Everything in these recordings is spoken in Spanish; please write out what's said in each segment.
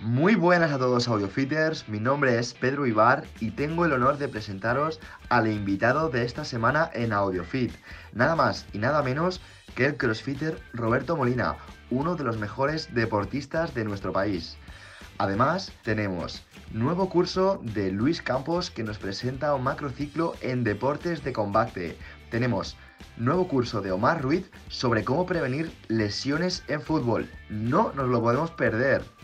Muy buenas a todos audiofitters, mi nombre es Pedro Ibar y tengo el honor de presentaros al invitado de esta semana en AudioFit, nada más y nada menos que el crossfitter Roberto Molina, uno de los mejores deportistas de nuestro país. Además, tenemos nuevo curso de Luis Campos que nos presenta un macrociclo en deportes de combate. Tenemos nuevo curso de Omar Ruiz sobre cómo prevenir lesiones en fútbol. No nos lo podemos perder.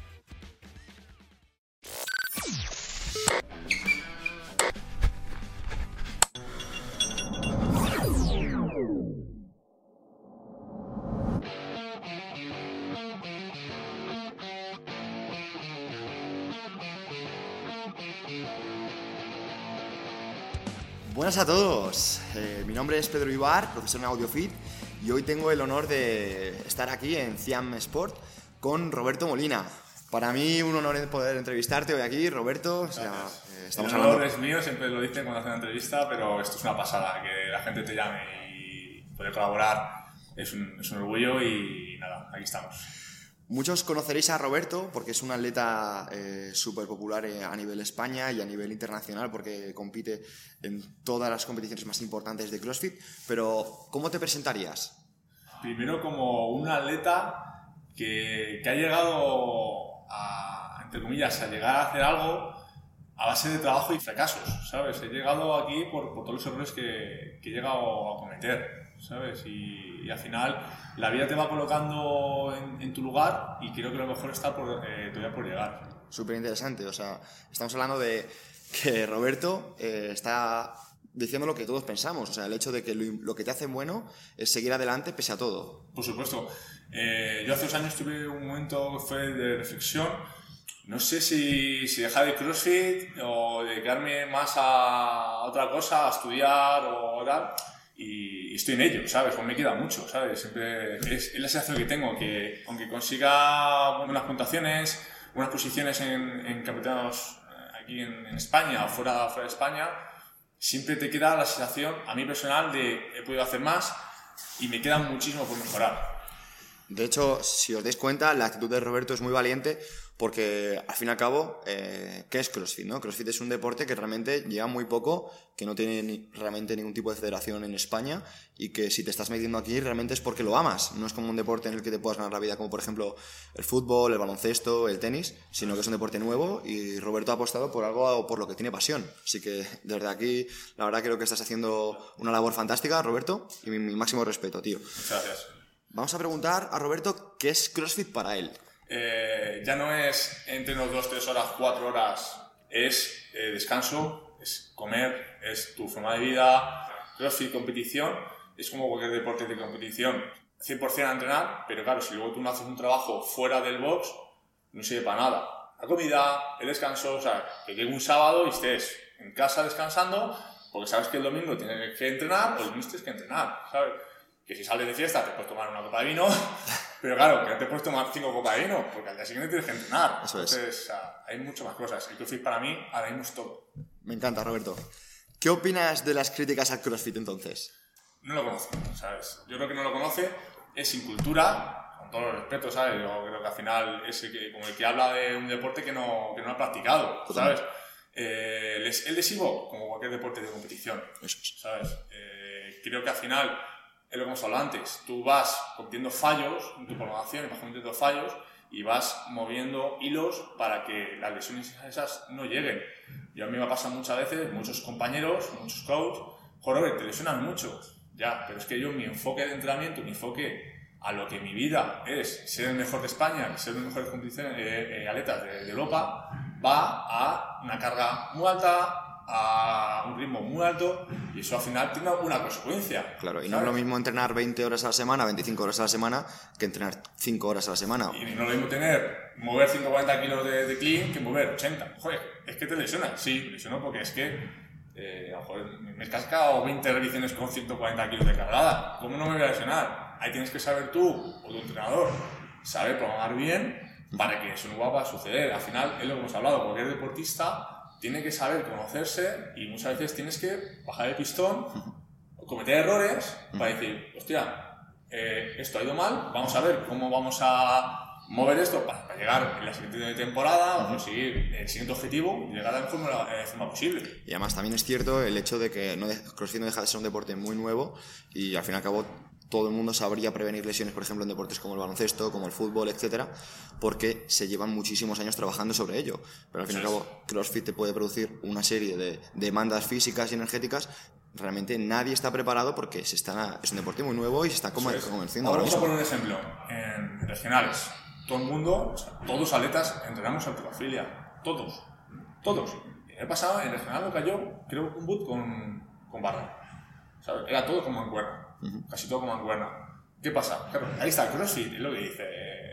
Buenas a todos, Eh, mi nombre es Pedro Ibar, profesor en AudioFit, y hoy tengo el honor de estar aquí en Ciam Sport con Roberto Molina. Para mí un honor poder entrevistarte hoy aquí, Roberto. O sea, eh, estamos el honor hablando... es mío, siempre lo dicen cuando hacen una entrevista, pero esto es una pasada, que la gente te llame y poder colaborar es un, es un orgullo y nada, aquí estamos. Muchos conoceréis a Roberto porque es un atleta súper popular eh, a nivel España y a nivel internacional porque compite en todas las competiciones más importantes de CrossFit. Pero, ¿cómo te presentarías? Primero como un atleta que, que ha llegado a, entre comillas, a llegar a hacer algo a base de trabajo y fracasos, ¿sabes? He llegado aquí por, por todos los errores que, que he llegado a cometer, ¿sabes? Y, y al final la vida te va colocando en, en tu lugar y creo que lo mejor está por, eh, todavía por llegar. Súper interesante. O sea, estamos hablando de que Roberto eh, está diciendo lo que todos pensamos. O sea, el hecho de que lo, lo que te hace bueno es seguir adelante pese a todo. Por supuesto. Eh, yo hace dos años tuve un momento fue de reflexión. No sé si, si dejar de CrossFit o dedicarme más a otra cosa, a estudiar o tal. Y estoy en ello, ¿sabes? Pues me queda mucho, ¿sabes? Siempre es, la sensación que tengo, que aunque consiga buenas puntuaciones, buenas posiciones en, en campeonatos eh, aquí en, en España o fuera, fuera de España, siempre te queda la sensación, a mí personal, de he podido hacer más y me queda muchísimo por mejorar. De hecho, si os dais cuenta, la actitud de Roberto es muy valiente porque, al fin y al cabo, eh, ¿qué es CrossFit? No? CrossFit es un deporte que realmente lleva muy poco, que no tiene ni- realmente ningún tipo de federación en España y que si te estás metiendo aquí realmente es porque lo amas. No es como un deporte en el que te puedas ganar la vida, como por ejemplo el fútbol, el baloncesto, el tenis, sino que es un deporte nuevo y Roberto ha apostado por algo por lo que tiene pasión. Así que desde aquí, la verdad creo que estás haciendo una labor fantástica, Roberto, y mi, mi máximo respeto, tío. Muchas gracias. Vamos a preguntar a Roberto qué es CrossFit para él. Eh, ya no es entreno dos, tres horas, cuatro horas, es eh, descanso, es comer, es tu forma de vida, crossfit, competición, es como cualquier deporte de competición, 100% a entrenar, pero claro, si luego tú no haces un trabajo fuera del box, no sirve para nada. La comida, el descanso, o sea, que llegue un sábado y estés en casa descansando, porque sabes que el domingo tienes que entrenar o el lunes tienes que entrenar, ¿sabes? Que si sales de fiesta te puedes tomar una copa de vino, pero claro, que te puedes tomar cinco copas de vino, porque al día siguiente tienes que entrenar. Eso es. Entonces, sea, hay muchas más cosas. El CrossFit para mí ahora mismo es todo. Me encanta, Roberto. ¿Qué opinas de las críticas al CrossFit entonces? No lo conoce, ¿sabes? Yo creo que no lo conoce, es sin cultura, con todo el respeto, ¿sabes? Yo creo que al final es el que, como el que habla de un deporte que no, que no ha practicado, ¿sabes? Eh, el, es- lesivo, como cualquier deporte de competición, es. ¿sabes? Eh, creo que al final, es lo que hemos hablado antes, tú vas cometiendo fallos en tu programación, vas cometiendo fallos y vas moviendo hilos para que las lesiones esas no lleguen. Yo a mí me pasa muchas veces, muchos compañeros, muchos coaches, joder, te lesionan mucho. Ya, pero es que yo mi enfoque de entrenamiento, mi enfoque a lo que mi vida es ser el mejor de España, ser el mejor competiciones, eh, eh, atletas de, de Europa, va a una carga muy alta, a un ritmo muy alto y eso al final tiene una consecuencia. Claro, y no es ¿sabes? lo mismo entrenar 20 horas a la semana, 25 horas a la semana, que entrenar 5 horas a la semana. Y no es lo mismo tener, mover 140 kilos de, de clean que mover 80. Joder, es que te lesionas. Sí, lesiono porque es que eh, me he cascado 20 revisiones con 140 kilos de cargada. ¿Cómo no me voy a lesionar? Ahí tienes que saber tú o tu entrenador, saber programar bien para que eso no vuelva a suceder. Al final, es lo que hemos hablado, cualquier deportista tiene que saber conocerse y muchas veces tienes que bajar el pistón cometer errores para decir, hostia, eh, esto ha ido mal, vamos a ver cómo vamos a mover esto para, para llegar en la siguiente temporada o conseguir el siguiente objetivo y llegar a la forma, forma posible. Y además también es cierto el hecho de que no de- CrossFit no deja de ser un deporte muy nuevo y al fin y al cabo todo el mundo sabría prevenir lesiones, por ejemplo, en deportes como el baloncesto, como el fútbol, etcétera, porque se llevan muchísimos años trabajando sobre ello. Pero al fin y al cabo, CrossFit te puede producir una serie de demandas físicas y energéticas. Realmente nadie está preparado porque se está, es un deporte muy nuevo y se está como Eso es. convenciendo Ahora vamos a poner un ejemplo. En regionales, todo el mundo, o sea, todos los atletas entrenamos alterofilia. Todos. Todos. El pasado, en regional cayó, creo, un boot con, con barra. Era todo mancuerna. Casi todo con mancuerna. ¿Qué pasa? Claro, ahí está el CrossFit, es lo que dice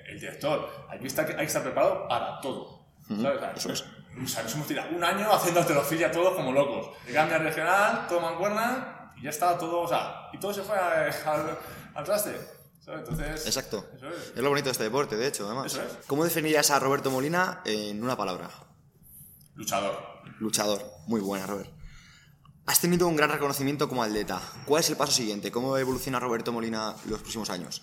el director. Aquí está, hay que estar preparado para todo. ¿Sabes? O sea, eso es. o sea, nos hemos tirado un año haciendo alterofilia todos como locos. Al regional, todo mancuerna, y ya estaba todo, o sea, y todo se fue a- al, al traste. ¿sabes? Entonces. Exacto. Eso es. Es lo bonito de este deporte, de hecho, además. Eso es. ¿Cómo definirías a Roberto Molina en una palabra? Luchador. Luchador. Muy buena, Robert. Has tenido un gran reconocimiento como atleta. ¿Cuál es el paso siguiente? ¿Cómo evoluciona Roberto Molina los próximos años?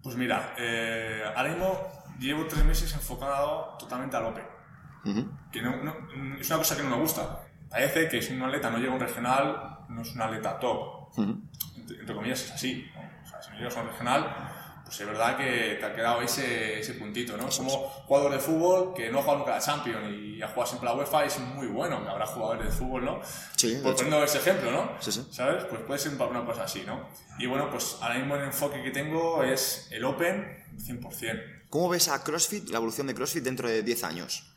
Pues mira, eh, ahora mismo llevo tres meses enfocado totalmente al Open. Ujú. Que no, no- es una cosa que no me gusta. Parece que si un atleta no llega a un regional, no es un atleta top. Ujú. entre, entre comillas, es así. ¿no? O sea, si no llegas a un regional, pues es verdad que te ha quedado ese, ese puntito, ¿no? Como jugador de fútbol que no ha jugado nunca la Champions y ha jugado siempre la UEFA y es muy bueno, que habrá jugadores de fútbol, ¿no? Sí, Por hecho. poniendo ese ejemplo, ¿no? Sí, sí. ¿Sabes? Pues puede ser una cosa así, ¿no? Y bueno, pues ahora mismo el enfoque que tengo es el Open 100%. ¿Cómo ves a CrossFit, la evolución de CrossFit dentro de 10 años?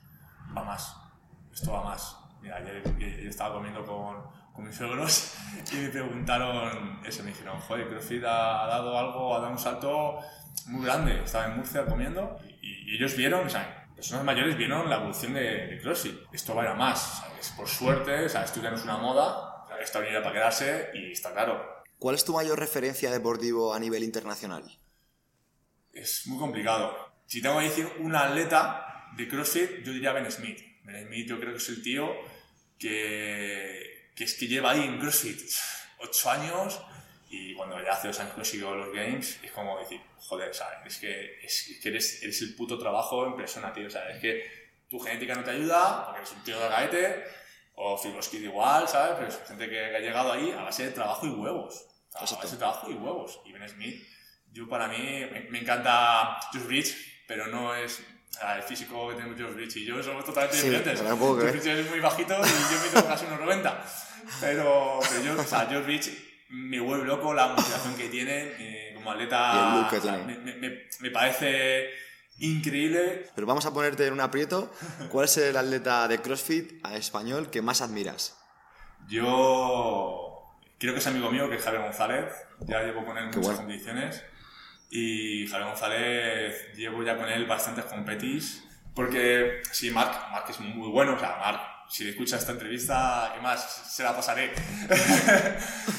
va más. Esto va más. Mira, ayer, ayer estaba comiendo con, con mis suegros y me preguntaron eso. Me dijeron, joder, CrossFit ha, dado algo, ha dado un salto muy grande. Estaba en Murcia comiendo y, y ellos vieron, o sea, personas mayores vieron la evolución de, de CrossFit. Esto va a ir a más. ¿sabes? Por suerte, o sea, esto ya no es una moda, ha venido para quedarse y está claro. ¿Cuál es tu mayor referencia deportivo a nivel internacional? Es muy complicado. Si tengo que decir un atleta de CrossFit, yo diría Ben Smith. Ben Smith yo creo que es el tío que, que es que lleva ahí en CrossFit ocho años y cuando ya hace dos años consiguió los Games es como decir, joder, ¿sabes? Es que, es, que eres, eres el puto trabajo en persona, tío. Sea, es que tu genética no te ayuda porque eres un tío de gaete o Filoskid igual, ¿sabes? Pero es gente que, ha llegado ahí a base de trabajo y huevos. A base de trabajo y huevos. Y Ben Smith yo para mí me, me encanta Josh Bridge, pero no es el físico que tenemos Josh Bridge y yo somos totalmente Sí, diferentes. Josh ¿eh? Bridge es muy bajito y yo mido casi unos 90. Pero, pero yo, o sea, Josh Bridge me vuelve loco la motivación que tiene eh, como atleta. O sea, me, me- me parece increíble. Pero vamos a ponerte en un aprieto. ¿Cuál es el atleta de CrossFit a español que más admiras? Yo creo que es amigo mío, que es Javier González. Ya llevo con él muchas bueno. competiciones. Y Javier González, llevo ya con él bastantes competis. Porque, sí, Marc, Marc es muy bueno. O sea, Marc, si le escucha esta entrevista, ¿qué más? Se la pasaré.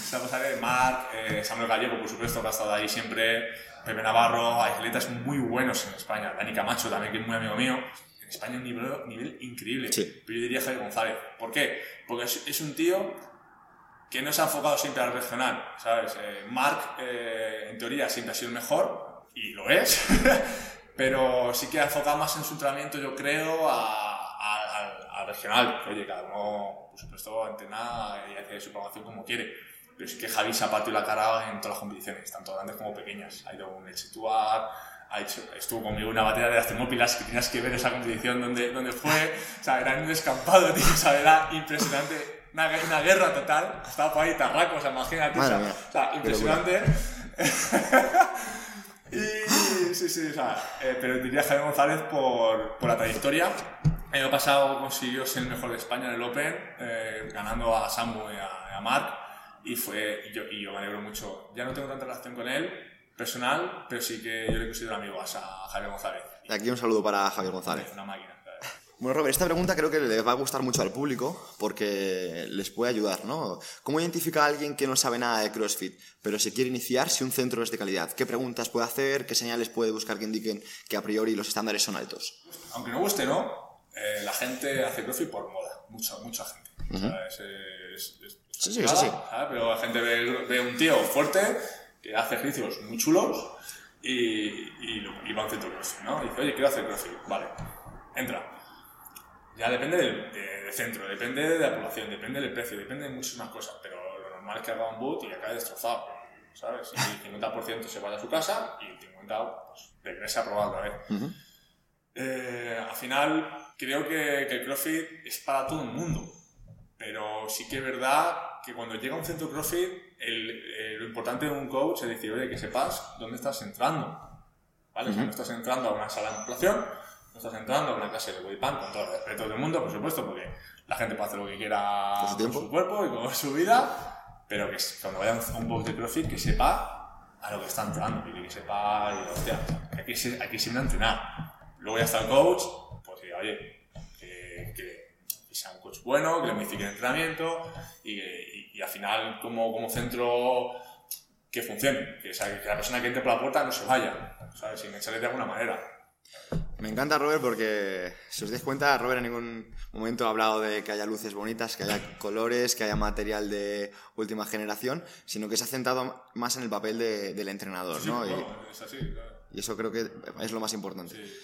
se la pasaré. Marc, eh, Samuel Gallego, por supuesto, que ha estado ahí siempre. Pepe Navarro, hay atletas muy buenos en España. Dani Camacho también, que es muy amigo mío. En España un nivel, nivel increíble. Sí. Pero yo diría Javier González. ¿Por qué? Porque es, es un tío que no se ha enfocado siempre al regional, ¿sabes? Eh, Mark, eh, en teoría, siempre ha sido el mejor, y lo es, pero sí que ha enfocado más en su entrenamiento, yo creo, a- a- al, al regional. Oye, cada uno, por supuesto, entrena y hace su programación como quiere. Pero sí que Javi se ha partido la cara en todas las competiciones, tanto grandes como pequeñas. Ha ido a un Elchetuar, ha hecho, estuvo conmigo una batalla de las Termópilas, que tenías que ver esa competición donde, donde fue. O sea, era un descampado, tío, o sea, era impresionante. Una, una guerra total. Estaba por ahí Tarraco, o sea, imagínate. o sea, mía. o sea, impresionante. y sí, sí, o sea, eh, pero diría Javier González por, por la trayectoria. El año pasado consiguió ser el mejor de España en el Open, eh, ganando a Samu y a, a Marc. Y, fue, y, yo, y yo me alegro mucho. Ya no tengo tanta relación con él, personal, pero sí que yo le considero amigo a Sa- Javier González. De aquí un saludo para Javier González. Una máquina. Bueno, Robert, esta pregunta creo que les va a gustar mucho al público porque les puede ayudar, ¿no? ¿Cómo identifica a alguien que no sabe nada de CrossFit, pero se quiere iniciar si un centro es de calidad? ¿Qué preguntas puede hacer? ¿Qué señales puede buscar que indiquen que a priori los estándares son altos? Aunque no guste, ¿no? Eh, la gente hace CrossFit por moda. Mucha, mucha gente. ¿sabes? Es- es- es- Sí, sí, sí. ¿sabes? Pero la gente ve, ve un tío fuerte que hace ejercicios muy chulos y, y, lo- y va a un centro CrossFit, ¿no? Y dice, oye, quiero hacer CrossFit. Vale, entra. Ya depende del, de- del centro, depende de la población, depende del precio, depende de muchísimas cosas, pero lo normal es que haga un boot y acabe destrozado, ¿sabes? Y el 50% se vaya a su casa y el 50% pues, regrese a probar otra vez. Eh, al final, creo que, que el CrossFit es para todo el mundo. Pero sí que es verdad que cuando llega a un centro CrossFit, el- eh, lo importante de un coach es decir, oye, que sepas dónde estás entrando. ¿Vale? O sea, no estás entrando a una sala de musculación, no estás entrando a una clase de bodypump, con todo el respeto del mundo, por supuesto, porque la gente puede hacer lo que quiera Con su con su cuerpo y con su vida, pero que cuando vaya a un box de CrossFit, que sepa a lo que está entrando, y que sepa, y, hostia, aquí, se, aquí se viene a entrenar. Luego ya está el coach, oye, que, que- que sea un coach bueno, que le modifique el entrenamiento y, y- y al final como, como centro que funcione, que, o sea, que la persona que entre por la puerta no se vaya, ¿sabes? Sin echarle de alguna manera. Me encanta Robert porque, si os dais cuenta, Robert en ningún momento ha hablado de que haya luces bonitas, que haya colores, que haya material de última generación, sino que se ha centrado más en el papel de- del entrenador, Sí, ¿no? Y- bueno, es así, claro. y eso creo que es lo más importante. Sí.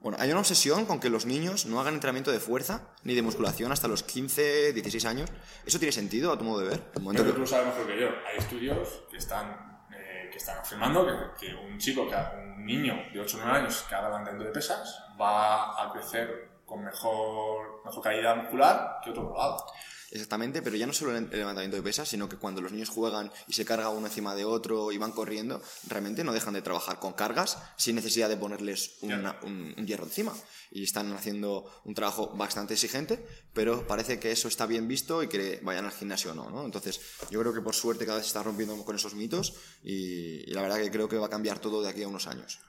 Bueno, hay una obsesión con que los niños no hagan entrenamiento de fuerza ni de musculación hasta los 15, 16 años. ¿Eso tiene sentido a tu modo de ver? Creo que tú sabes mejor que yo. Hay estudios que están, eh, que están afirmando que, que un chico, que un niño de 8 o 9 años que haga levantamiento de pesas va a crecer con mejor, mejor calidad muscular que otro drogado. Exactamente, pero ya no solo el levantamiento de pesas, sino que cuando los niños juegan y se carga uno encima de otro y van corriendo, realmente no dejan de trabajar con cargas sin necesidad de ponerles una- un, un hierro encima. Y están haciendo un trabajo bastante exigente, pero parece que eso está bien visto y que vayan al gimnasio o no, ¿no? Entonces, yo creo que por suerte cada vez se está rompiendo con esos mitos y, y la verdad que creo que va a cambiar todo de aquí a unos años.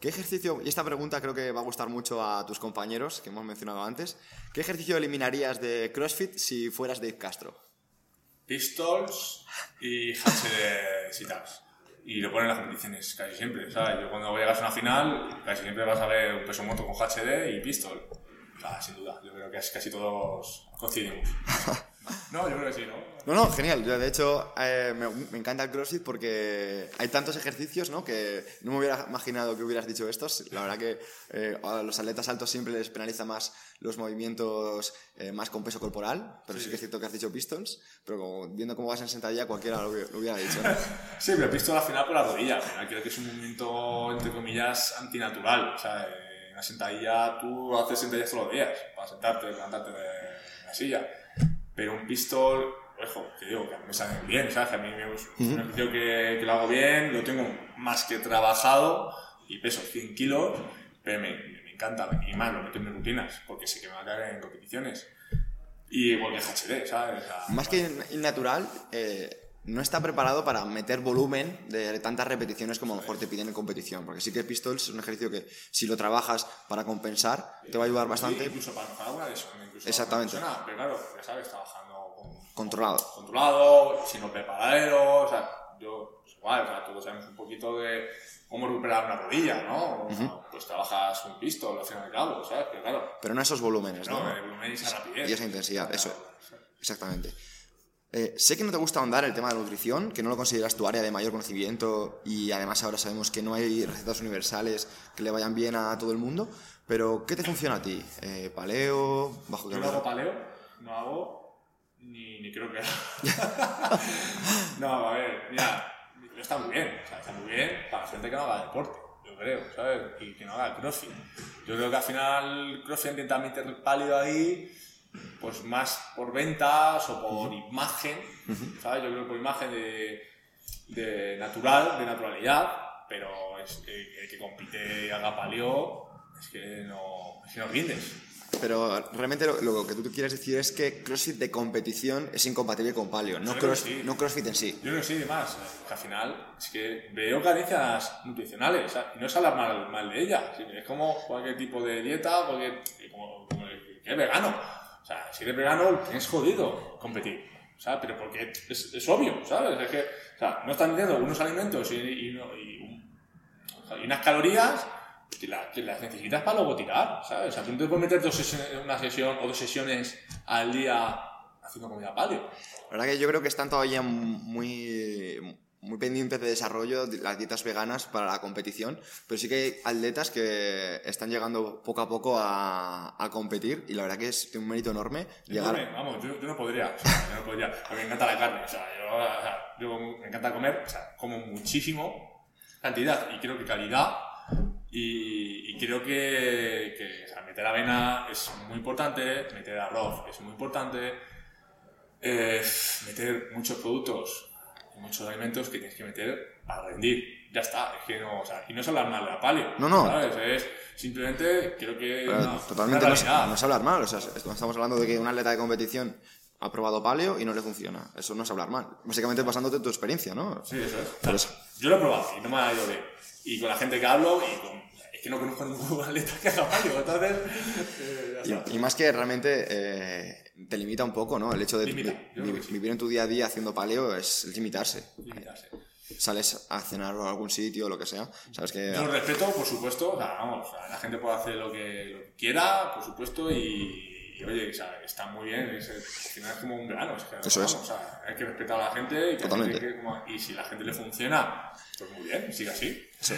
¿Qué ejercicio, y esta pregunta creo que va a gustar mucho a tus compañeros que hemos mencionado antes, ¿qué ejercicio eliminarías de CrossFit si fueras Dave Castro? Pistols y HD sit-ups. Y lo ponen en las competiciones casi siempre, ¿sabes? Yo cuando llegas a una final, casi siempre vas a ver un peso muerto con HD y pistol. Ah, sin duda, yo creo que casi todos coincidimos. No, yo creo que sí, ¿no? No, no, genial. Yo, de hecho, eh, me, me encanta el CrossFit porque hay tantos ejercicios ¿no? que no me hubiera imaginado que hubieras dicho estos. La verdad que eh, a los atletas altos siempre les penaliza más los movimientos eh, más con peso corporal, pero sí. que es cierto que has dicho pistols, pero como- viendo cómo vas en sentadilla cualquiera lo, hubiera- lo hubiera dicho. ¿no? Sí, pero pistol al final por la rodilla. Al final creo que es un movimiento, entre comillas, antinatural. O sea, en una sentadilla, tú haces sentadillas todos los días para sentarte, levantarte de la silla. Pero un pistol, ojo, te digo que a mí me sale bien, ¿sabes? Que a mí me es un ejercicio que, que lo hago bien, lo tengo más que trabajado y peso 100 kilos, pero me, me encanta. Y más, lo meto en mis rutinas, porque sé que me va a caer en competiciones. Y igual que HD, ¿sabes? O sea, Más que in- innatural, eh, no está preparado para meter volumen de tantas repeticiones como a lo mejor te piden en competición. Porque sí que pistols es un ejercicio que si lo trabajas para compensar, te va a ayudar Sí, bastante. incluso para una lesión. Incluso Exactamente. Para una persona, pero claro, ya sabes, trabajando con, Controlado. controlado, sin los preparadero, o sea, yo, pues igual, o sea, todos sabemos un poquito de cómo recuperar una rodilla, ¿no? O sea, Pues trabajas un pistol al final de cabo, ¿sabes? Pero claro, Pero no esos volúmenes, ¿no? no, el volumen y esa rapidez. Y esa intensidad, eso. Exactamente. Eh, sé que no te gusta ahondar el tema de la nutrición, que no lo consideras tu área de mayor conocimiento y además ahora sabemos que no hay recetas universales que le vayan bien a todo el mundo, pero ¿qué te funciona a ti? Eh, ¿Paleo? ¿Bajo Yo no hago paleo, no hago ni, ni creo que No, a ver, mira, está muy bien, o sea, está muy bien para gente que no haga deporte, yo creo, ¿sabes? Y que no haga crossfit. Yo creo que al final crossfit intenta meter pálido ahí, pues más por ventas o por imagen, ¿sabes? Yo creo que por imagen de, de natural, de naturalidad, pero es que el que compite y haga paleo es que no, es que no rindes. Pero realmente lo, lo que tú quieres decir es que CrossFit de competición es incompatible con Paleo, no, cross- sí. no CrossFit en sí. Yo que sí, además, que al final es que veo carencias nutricionales, y no es hablar mal, mal de ella, sino que es como cualquier tipo de dieta, porque como, como el que es vegano. O sea, si eres vegano, tienes jodido competir, ¿sabes? Pero porque es, es obvio, ¿sabes? Es que, o sea, no están teniendo unos alimentos y, y, y o sea, y unas calorías que, la- que las necesitas para luego tirar, ¿sabes? O sea, tú no te puedes meter dos sesiones, una sesión o dos sesiones al día haciendo comida paleo. La verdad que yo creo que están todavía muy, muy pendientes de desarrollo de las dietas veganas para la competición, pero sí que hay atletas que están llegando poco a poco a, a competir y la verdad que es un mérito enorme llegar. Enorme, vamos, yo, yo no podría, o sea, yo no podría. A mí me encanta la carne, o sea, yo, o sea, yo me encanta comer, o sea, como muchísimo cantidad y creo que calidad y, y creo que, que o sea, meter avena es muy importante, meter arroz es muy importante, eh, meter muchos productos muchos alimentos que tienes que meter para rendir. Ya está, es que no, o sea, y no es hablar mal de la paleo. No, no. ¿sabes? Es simplemente, creo que. Una- totalmente una no es, no es hablar mal, o sea, es- estamos hablando de que un atleta de competición ha probado paleo y no le funciona. Eso no es hablar mal. Básicamente basándote en tu experiencia, ¿no? Sí, eso es. Por eso. Yo lo he probado y no me ha ido bien. Y con la gente que hablo, y con, es que no conozco ningún atleta que haga paleo, entonces. eh, ya. Y, y más que realmente eh, te limita un poco, ¿no? El hecho de, Limita, que sí. vivir en tu día a día haciendo paleo es limitarse. Limitarse. Sales a cenar a algún sitio o lo que sea. Sabes que. Yo respeto, por supuesto, o sea, vamos, o sea, la gente puede hacer lo que, lo que quiera, por supuesto, y, y, oye, o sea, está muy bien, es, al final es como un verano, es que, Eso es. vamos, sea, hay que respetar a la gente y, que Totalmente. gente que como- y si la gente le funciona, pues muy bien, sigue así.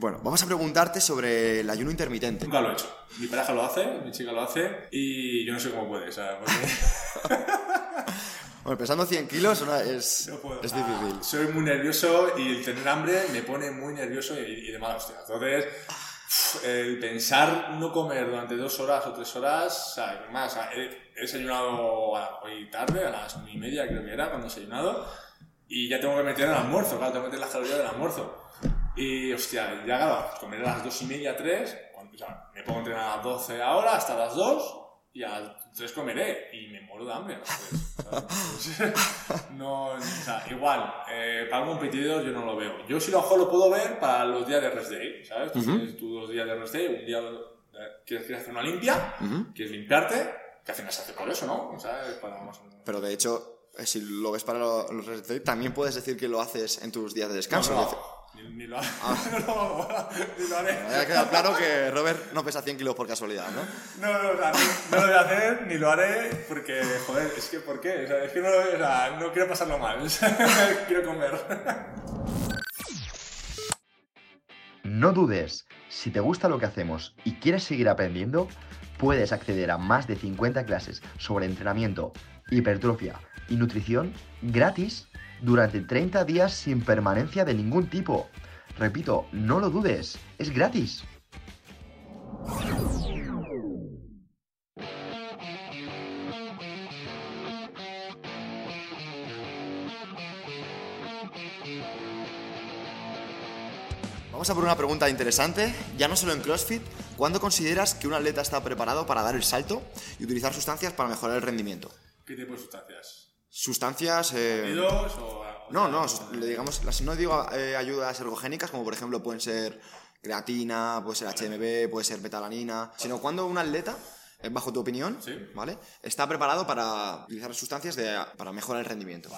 Bueno, vamos a preguntarte sobre el ayuno intermitente. Nunca lo he hecho. Mi pareja lo hace, mi chica lo hace, y yo no sé cómo puede, o sea, porque... Bueno, pesando 100 kilos es, No puedo. es Ah, difícil. soy muy nervioso y el tener hambre me pone muy nervioso y, y de mala hostia. Entonces, el pensar no comer durante dos horas o tres horas, o sea, más, o sea, he, he desayunado a- hoy tarde, a las una y media creo que era, cuando he desayunado, y ya tengo que meter el almuerzo, claro, tengo que meter las calorías del almuerzo. Y, hostia, ya claro, comer a las dos y media, tres, cuando, o sea, me pongo a entrenar a las 12 ahora, hasta las 2, y a las 3 comeré, y me muero de hambre a las 3, ¿sabes? no, o sea, igual, eh, para un competidor yo no lo veo. Yo sí lo mejor lo puedo ver para los días de rest day, ¿sabes? Tú tienes tus dos días de rest day, un día eh, quieres, quieres hacer una limpia, Ujú. quieres limpiarte, que al final se hace por eso, ¿no? ¿Sabes? Para más o menos- Pero de hecho, eh, si lo ves para lo- los rest day, también puedes decir que lo haces en tus días de descanso. No, decir, no, ni, ni lo, no lo hago, ni lo haré. Me ha quedado claro que Robert no pesa 100 kilos por casualidad, ¿no? No, no, o sea, no, no lo voy a hacer ni lo haré porque, joder, es que ¿por qué? O sea, es que no, o sea, no quiero pasarlo mal, o sea, quiero comer. No dudes, si te gusta lo que hacemos y quieres seguir aprendiendo, puedes acceder a más de 50 clases sobre entrenamiento, hipertrofia y nutrición gratis durante 30 días sin permanencia de ningún tipo. Repito, no lo dudes, es gratis. Vamos a por una pregunta interesante. Ya no solo en CrossFit, ¿cuándo consideras que un atleta está preparado para dar el salto y utilizar sustancias para mejorar el rendimiento? ¿Qué tipo de sustancias? Sustancias... eh, ¿Batidos o...? No, no, le digamos, las, no digo eh, ayudas ergogénicas como por ejemplo pueden ser creatina, puede ser HMB, puede ser betalanina, sino cuando un atleta, eh, bajo tu opinión, Sí. ¿vale? Está preparado para utilizar sustancias de- para mejorar el rendimiento.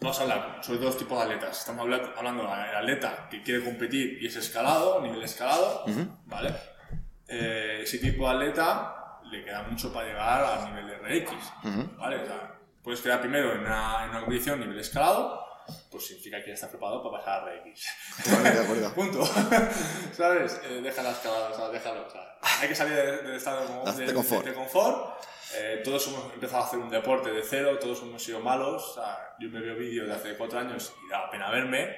Vamos a hablar sobre dos tipos de atletas. Estamos habla- hablando del atleta que quiere competir y es escalado, nivel escalado, ¿vale? Eh, ese tipo de atleta le queda mucho para llegar al nivel de RX, ¿vale? O sea, puedes quedar primero en una, en una competición nivel escalado, pues significa que ya estás preparado para pasar a RX. Totalmente de acuerdo. Punto. ¿Sabes? Eh, deja la escalada, o sea, déjalo. o sea, hay que salir de- del estado De de, confort. de confort. Eh, todos hemos empezado a hacer un deporte de cero, todos hemos sido malos. O sea, yo me veo vídeos de hace cuatro años y da pena verme.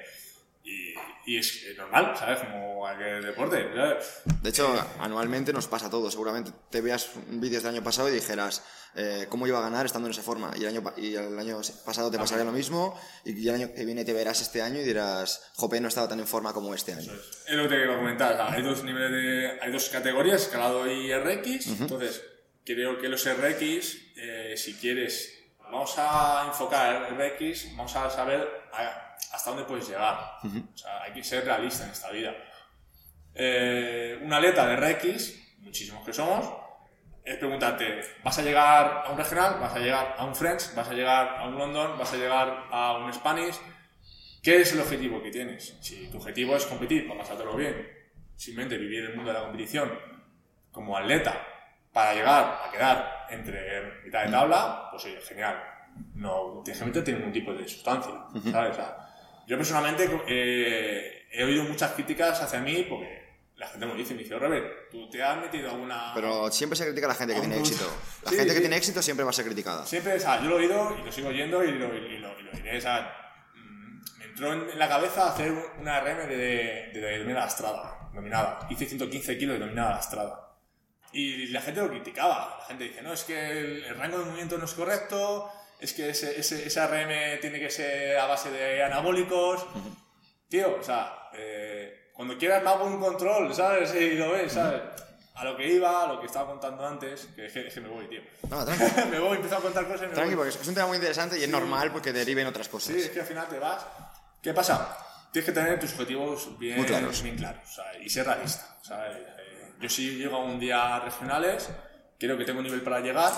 Y, y es eh, normal, ¿sabes? Como cualquier deporte. ¿sabes? De hecho, anualmente nos pasa a todos. Seguramente te veas vídeos del año pasado y dijeras eh, cómo iba a ganar estando en esa forma. Y el año, y el año pasado te pasaría lo mismo. Y el año que viene te verás este año y dirás, jope, no he estado tan en forma como este año. Es lo que te quiero comentar. o sea, hay dos niveles de, hay dos categorías, escalado y RX. Entonces, creo que los RX, eh, si quieres, vamos a enfocar el RX, vamos a saber hasta dónde puedes llegar. O sea, hay que ser realista en esta vida. Eh, un atleta de RX, muchísimos que somos, es preguntarte, ¿vas a llegar a un regional? ¿Vas a llegar a un French? ¿Vas a llegar a un London? ¿Vas a llegar a un Spanish? ¿Qué es el objetivo que tienes? Si tu objetivo es competir, para pasártelo bien, simplemente vivir el mundo de la competición como atleta para llegar a quedar entre mitad de tabla, pues oye, genial. No que meterte ningún tipo de sustancia, ¿sabes? O sea, yo personalmente eh, he oído muchas críticas hacia mí porque la gente me dice, me dice, Robert, tú te has metido alguna... Pero siempre se critica a la gente que tiene éxito. La sí, gente que sí. tiene éxito siempre va a ser criticada. Siempre, o sea, yo lo he oído y lo sigo oyendo y lo, y lo, y lo diré, o sea, mm, me entró en, en la cabeza hacer una RM de, de, de dominada lastrada, dominada. Hice 115 kilos de dominada lastrada. Y la gente lo criticaba. La gente dice, no, es que el, el rango de movimiento no es correcto, es que ese, ese, ese RM tiene que ser a base de anabólicos. Tío, o sea, eh, cuando quieras me hago un control, ¿sabes? Y lo ves, ¿sabes? A lo que iba, a lo que estaba contando antes, que, que, que me voy, tío. No, tranqui, me voy, empiezo a contar cosas y me tranqui, voy. porque es un tema muy interesante y es normal porque deriven otras cosas. Sí, es que al final te vas. ¿Qué pasa? Tienes que tener tus objetivos bien, Muy claros. bien claros sea, y ser realista. ¿sabes? Eh, yo si llego a un día regionales, creo que tengo un nivel para llegar,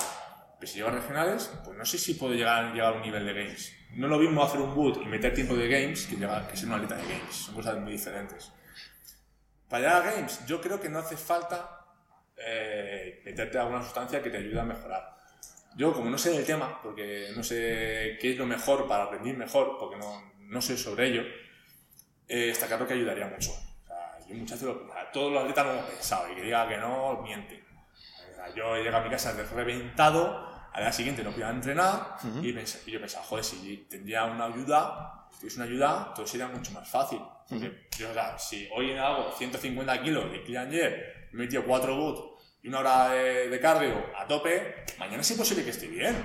pero si llego a regionales, pues no sé si puedo llegar, llegar a un nivel de games. No lo mismo hacer un boot y meter tiempo de games que, llegar, que ser un atleta de games. Son cosas muy diferentes. Para llegar a games, yo creo que no hace falta eh, meterte alguna sustancia que te ayude a mejorar. Yo, como no sé del tema, porque no sé qué es lo mejor para rendir mejor, porque no, no sé sobre ello, eh, está claro que ayudaría mucho. O sea, yo muchas veces todos los atletas lo hemos pensado y que diga que no, miente. O sea, yo llego a mi casa reventado, al día siguiente no podía entrenar y, pens- y yo pensaba, joder, si tendría una ayuda, si tuviese una ayuda, todo sería mucho más fácil. Porque yo, o sea, si hoy hago 150 kilos de clean ayer, me he metido 4 boot y una hora de, de cardio a tope, mañana es imposible que esté bien.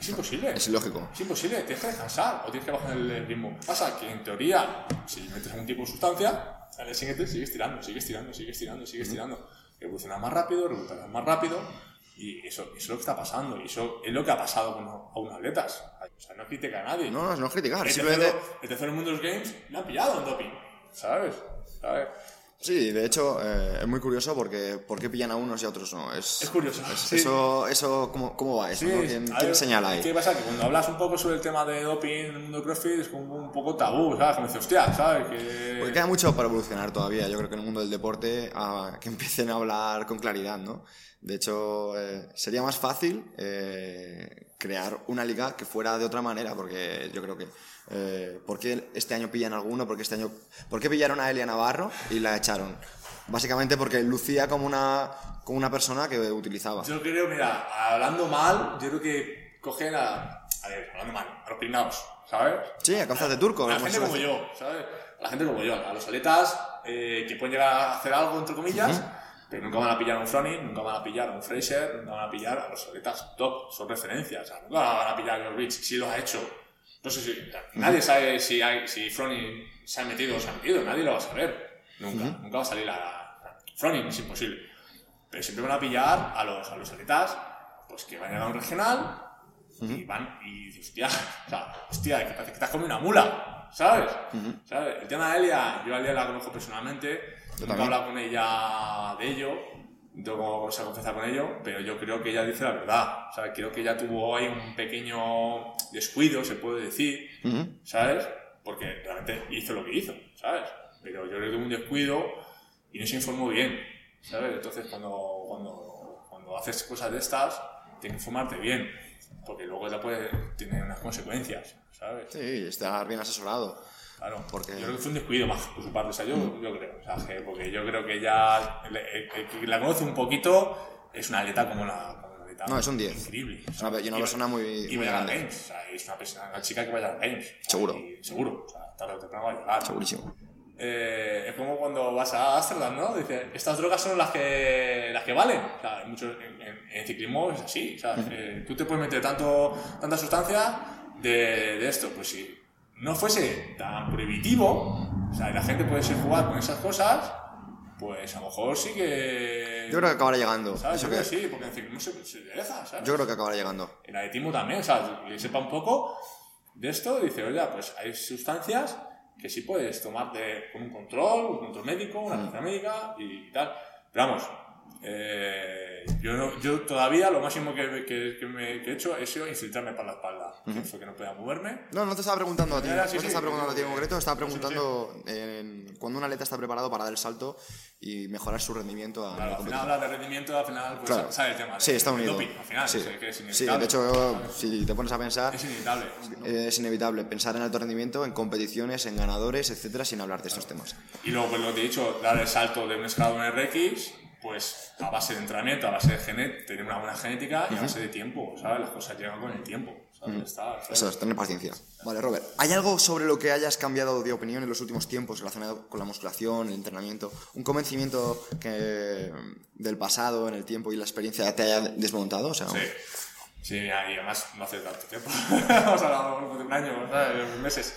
Es imposible. Es ilógico. Es imposible, tienes que descansar o tienes que bajar el ritmo. Pasa que en teoría, si metes algún tipo de sustancia, al día siguiente sigues tirando, sigues tirando, sigues tirando, sigues tirando. Evolucionas más rápido, recuperas más rápido y eso, eso es lo que está pasando. Y eso es lo que ha pasado con a unos atletas. O sea, no critica a nadie. No, no, no es criticar. el, Simplemente. tercero, el tercero mundo de los games le han pillado en doping, ¿sabes? ¿Sabes? Sí, de hecho, eh, es muy curioso porque ¿por qué pillan a unos y a otros no? Es, Es curioso. sí. Eso, eso ¿cómo, ¿cómo va eso? Sí, no? ¿Quién, señala ahí? ¿Qué pasa? Que cuando hablas un poco sobre el tema de doping en el mundo de CrossFit es como un poco tabú, ¿sabes? Como dices, hostia, ¿sabes? Que... Porque queda mucho para evolucionar todavía, yo creo que en el mundo del deporte, a que empiecen a hablar con claridad, ¿no? De hecho, eh, sería más fácil eh, crear una liga que fuera de otra manera, porque yo creo que... Eh, ¿Por qué este año pillan alguno? Porque este año, ¿Por qué pillaron a Elia Navarro y la echaron? Básicamente porque lucía como una, como una persona que utilizaba. Yo creo, mira, hablando mal, yo creo que cogen a... A ver, hablando mal, a los peinados, ¿sabes? Sí, a calzas de turco. A la gente como yo, ¿sabes? A la gente como yo, a los atletas eh, que pueden llegar a hacer algo, entre comillas, pero nunca van a pillar a un Froning, nunca van a pillar a un Fraser, nunca van a pillar a los atletas top, son referencias, o sea, nunca van a pillar a los Rich, si lo ha hecho. No sé si, nadie sabe si, hay, si Froning se ha metido o se ha metido, nadie lo va a saber, nunca, nunca va a salir a... Froning es imposible, pero siempre van a pillar a los, a los atletas pues que van a un regional y van y hostia, o sea, hostia, que parece que estás como una mula, ¿sabes? ¿Sabes? El tema de Elia, yo a Elia la conozco personalmente, nunca he hablado con ella de ello, tengo cosa confianza con ello, pero yo creo que ella dice la verdad, o sea, creo que ella tuvo ahí un pequeño descuido, se puede decir, Ujú. ¿sabes? Porque realmente hizo lo que hizo, ¿sabes? Pero yo creo que tuvo un descuido y no se informó bien, ¿sabes? Entonces, cuando, cuando, cuando haces cosas de estas, tienes que informarte bien, porque luego ya puede tener unas consecuencias, ¿sabes? Sí, estar bien asesorado. Claro, Porque- yo creo que fue un descuido más por su parte, o sea, yo, yo creo, o sea, que- porque yo creo que ella, el, el- que la conoce un poquito, es una atleta como atleta No, es un 10. increíble. Es una- y una persona muy- y muy grande. Games, o sea, es una, persona, una chica que va a Games. Seguro. y seguro, o sea, tarde o temprano va a llegar. Segurísimo. Eh, es como cuando vas a Amsterdam, ¿no? Dice, estas drogas son las que, las que valen. O sea, en, muchos- en, en- en ciclismo es así. O sea, eh, tú te puedes meter tanto, tanta sustancia de, de esto. Pues si no fuese tan prohibitivo, o sea, y la gente pudiese jugar con esas cosas, pues a lo mejor sí que... Yo creo que acabará llegando. ¿sabes? Yo creo que- sí, porque en ciclismo se, se endereza, ¿sabes? Yo creo que acabará llegando. el atletismo también, o sea, que sepa un poco de esto, dice, oye, pues hay sustancias que sí puedes tomarte con un control, un control médico, una receta médica y tal. Pero vamos, Eh, yo, no- yo todavía lo máximo que, que- que me, que he hecho es sido infiltrarme para la espalda. que fue que no podía moverme. No, no te estaba preguntando a ti. No sí, te sí, estaba sí, preguntando a ti en sí, concreto. Estaba sí, preguntando en- cuando un atleta está preparado para dar el salto y mejorar su rendimiento a Claro, la al final hablar de rendimiento, al final pues, Claro. sale el tema. Sí, está unido. doping, al final, sí. que es sí, inevitable. de hecho, si te pones a pensar, Es inevitable. ¿no? es inevitable pensar en alto rendimiento, en competiciones, en ganadores, etcétera, sin hablar de estos temas. Y luego, pues lo que te he dicho, dar el salto de un escalón RX, pues a base de entrenamiento, a base de genet tener una buena genética y a base de tiempo, ¿sabes? Las cosas llegan con el tiempo, ¿sabes? Está, ¿sabes? Eso es, tener paciencia. Vale, Robert. ¿Hay algo sobre lo que hayas cambiado de opinión en los últimos tiempos relacionado con la musculación, el entrenamiento? ¿Un convencimiento que, del pasado, en el tiempo y la experiencia te haya desmontado? O sea, Sí. Sí, y además no hace tanto tiempo. Hemos hablado de un año, ¿sabes? Meses.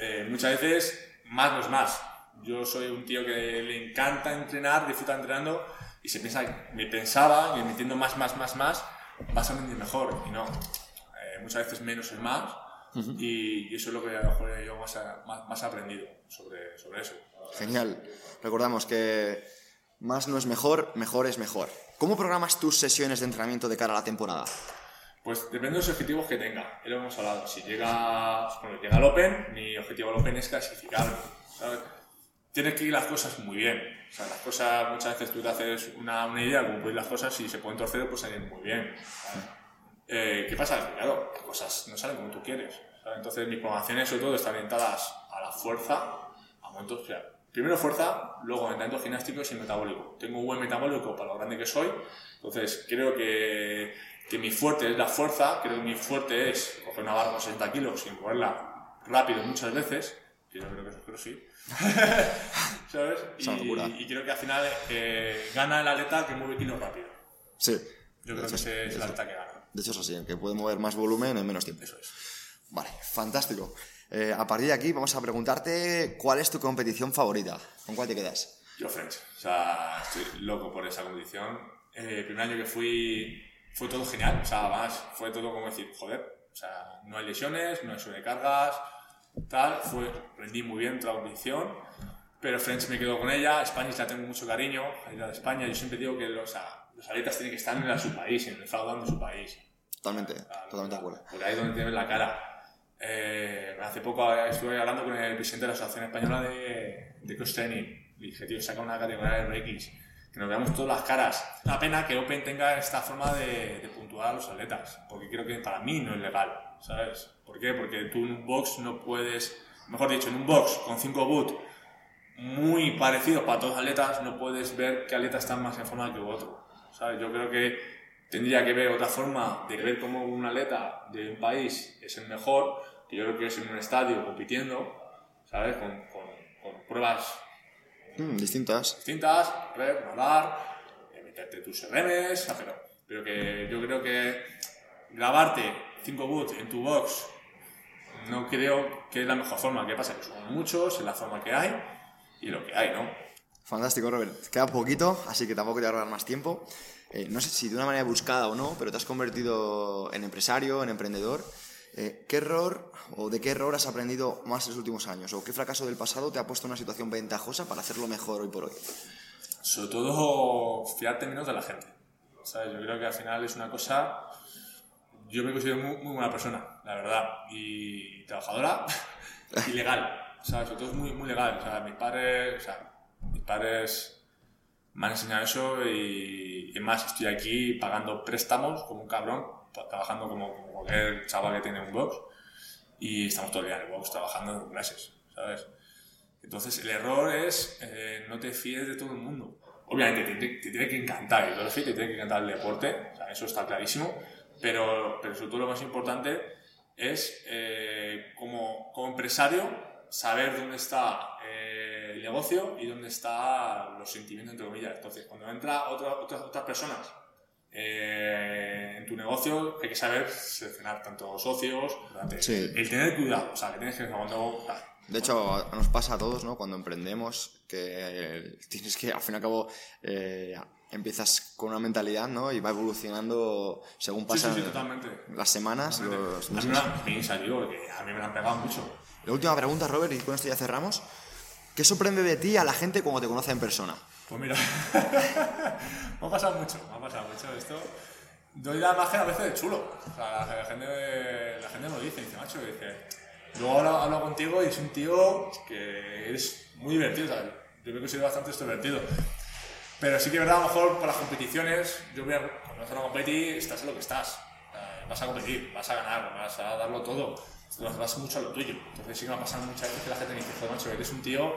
Eh, muchas veces, más no es más. Yo soy un tío que le encanta entrenar, disfruta entrenando y se piensa, me pensaba que metiendo más, más, más, más, vas a rendir mejor. Y no. Eh, muchas veces menos es más. y, y eso es lo que a lo mejor yo más, he- más, más aprendido sobre, sobre eso. Genial. Recordamos que más no es mejor, mejor es mejor. ¿Cómo programas tus sesiones de entrenamiento de cara a la temporada? Pues depende de los objetivos que tenga, es lo hemos hablado. Si llega, bueno, llega al Open, mi objetivo al Open es clasificarme, ¿sabes? Tienes que ir las cosas muy bien. O sea, las cosas, muchas veces tú te haces una, una idea de cómo pueden ir las cosas y se pueden torcer, pues salen muy bien. Eh, ¿Qué pasa? Claro, las cosas no salen como tú quieres. Entonces, mis programaciones, sobre todo, están orientadas a la fuerza, a momentos, o primero fuerza, luego entrenamientos gimnásticos y metabólico. Tengo un buen metabólico para lo grande que soy, entonces creo que, que mi fuerte es la fuerza, creo que mi fuerte es coger una barra con 60 kilos sin moverla rápido muchas veces, yo creo que eso creo sí. ¿Sabes? Y, y creo que al final eh, gana el atleta que mueve kilos rápido. Sí. Yo creo que ese es el atleta que gana. De hecho es así, que puede mover más volumen en menos tiempo. Eso es. Vale, fantástico. Eh, a partir de aquí vamos a preguntarte cuál es tu competición favorita. ¿Con cuál te quedas? Yo French. O sea, estoy loco por esa competición. Eh, el primer año que fui fue todo genial. O sea, además fue todo como decir, joder, o sea, no hay lesiones, no hay sobrecargas, tal. Fue, rendí muy bien toda la competición. Pero French me quedo con ella. Spanish la tengo mucho cariño. La de España. Yo siempre digo que los, o sea, los atletas tienen que estar en su país, en el fraude de su país. Totalmente, Claro, totalmente de acuerdo. Porque ahí es donde te ves la cara. Eh, hace poco estuve hablando con el presidente de la Asociación Española de, de Cross Training. Dije, tío, saca una categoría de RX, que nos veamos todas las caras. Una pena que Open tenga esta forma de, de puntuar a los atletas, porque creo que para mí no es legal, ¿sabes? ¿Por qué? Porque tú en un box no puedes, mejor dicho, en un box con 5 boot muy parecidos para todos los atletas, no puedes ver qué atleta está más en forma que otro. ¿sabes? Yo creo que tendría que ver otra forma de ver cómo un atleta de un país es el mejor, que yo creo que es en un estadio compitiendo, ¿sabes? Con, con, con pruebas Mm, distintas. distintas, rep, nadar, eh, meterte tus RMs, pero, pero que yo creo que grabarte 5 boots en tu box no creo que es la mejor forma. ¿Qué pasa? Que son muchos, es la forma que hay y lo que hay, ¿no? Fantástico, Robert. Queda poquito, así que tampoco te voy a robar más tiempo. Eh, no sé si de una manera buscada o no, pero te has convertido en empresario, en emprendedor. Eh, ¿Qué error o de qué error has aprendido más en los últimos años? ¿O qué fracaso del pasado te ha puesto en una situación ventajosa para hacerlo mejor hoy por hoy? Sobre todo fiarte menos de la gente. ¿sabes? Yo creo que al final es una cosa... Yo me considero muy, muy buena persona, la verdad, y trabajadora y legal. ¿sabes? Sobre todo es muy, muy legal. O sea, mis padres, o sea, mis padres me han enseñado eso y, y más estoy aquí pagando préstamos como un cabrón, trabajando como, como cualquier chaval que tiene un box y estamos día en box trabajando en clases, ¿sabes? Entonces el error es eh, no te fíes de todo el mundo. Obviamente te, te- tiene que encantar el CrossFit, te tiene que encantar el deporte, o sea, eso está clarísimo, pero, pero sobre todo lo más importante es eh, como, como empresario saber dónde está eh, el negocio y dónde están los sentimientos, entre comillas. Entonces, cuando entra otra, otras otras personas eh, en tu negocio, hay que saber seleccionar tanto socios, Sí. el tener cuidado, o sea, que tienes que cuando De hecho, nos pasa a todos, ¿no? Cuando emprendemos, que tienes que, al fin y al cabo, eh, empiezas con una mentalidad, ¿no? Y va evolucionando según Sí, sí, pasan sí, las semanas, los meses. me han- me han digo que a mí me la han pegado mucho. La última pregunta, Robert, y con esto ya cerramos. ¿Qué sorprende de ti a la gente cuando te conoce en persona? Pues mira, me ha pasado mucho, me ha pasado mucho esto. Doy la imagen a veces de chulo. O sea, la, gente, la gente me lo dice, dice, macho, dice. Luego hablo, hablo contigo y es un tío que eres muy divertido, ¿sabes? Yo que soy bastante extrovertido. Pero sí que verdad, a lo mejor por las competiciones, yo voy a, vas a competir, estás en lo que estás. Vas a competir, vas a ganar, vas a darlo todo. Vas mucho a lo tuyo. Entonces sí que me ha pasado muchas veces que la gente me dice, macho, eres un tío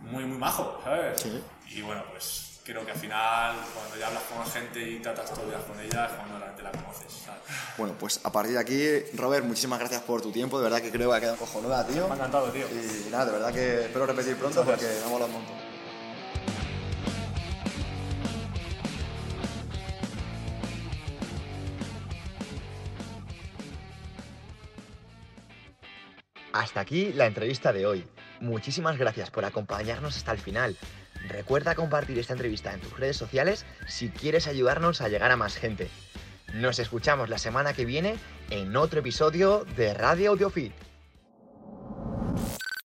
muy, muy majo, ¿sabes? Y bueno, pues creo que al final, cuando ya hablas con la gente y tratas todo ya con ella, es cuando la gente la conoces. ¿sabes? Bueno, pues a partir de aquí, Robert, muchísimas gracias por tu tiempo. De verdad que creo que ha quedado cojonuda, tío. Me ha encantado, tío. Y nada, de verdad que espero repetir pronto porque me ha molado un montón. Hasta aquí la entrevista de hoy. Muchísimas gracias por acompañarnos hasta el final. Recuerda compartir esta entrevista en tus redes sociales si quieres ayudarnos a llegar a más gente. Nos escuchamos la semana que viene en otro episodio de Radio Audiofit.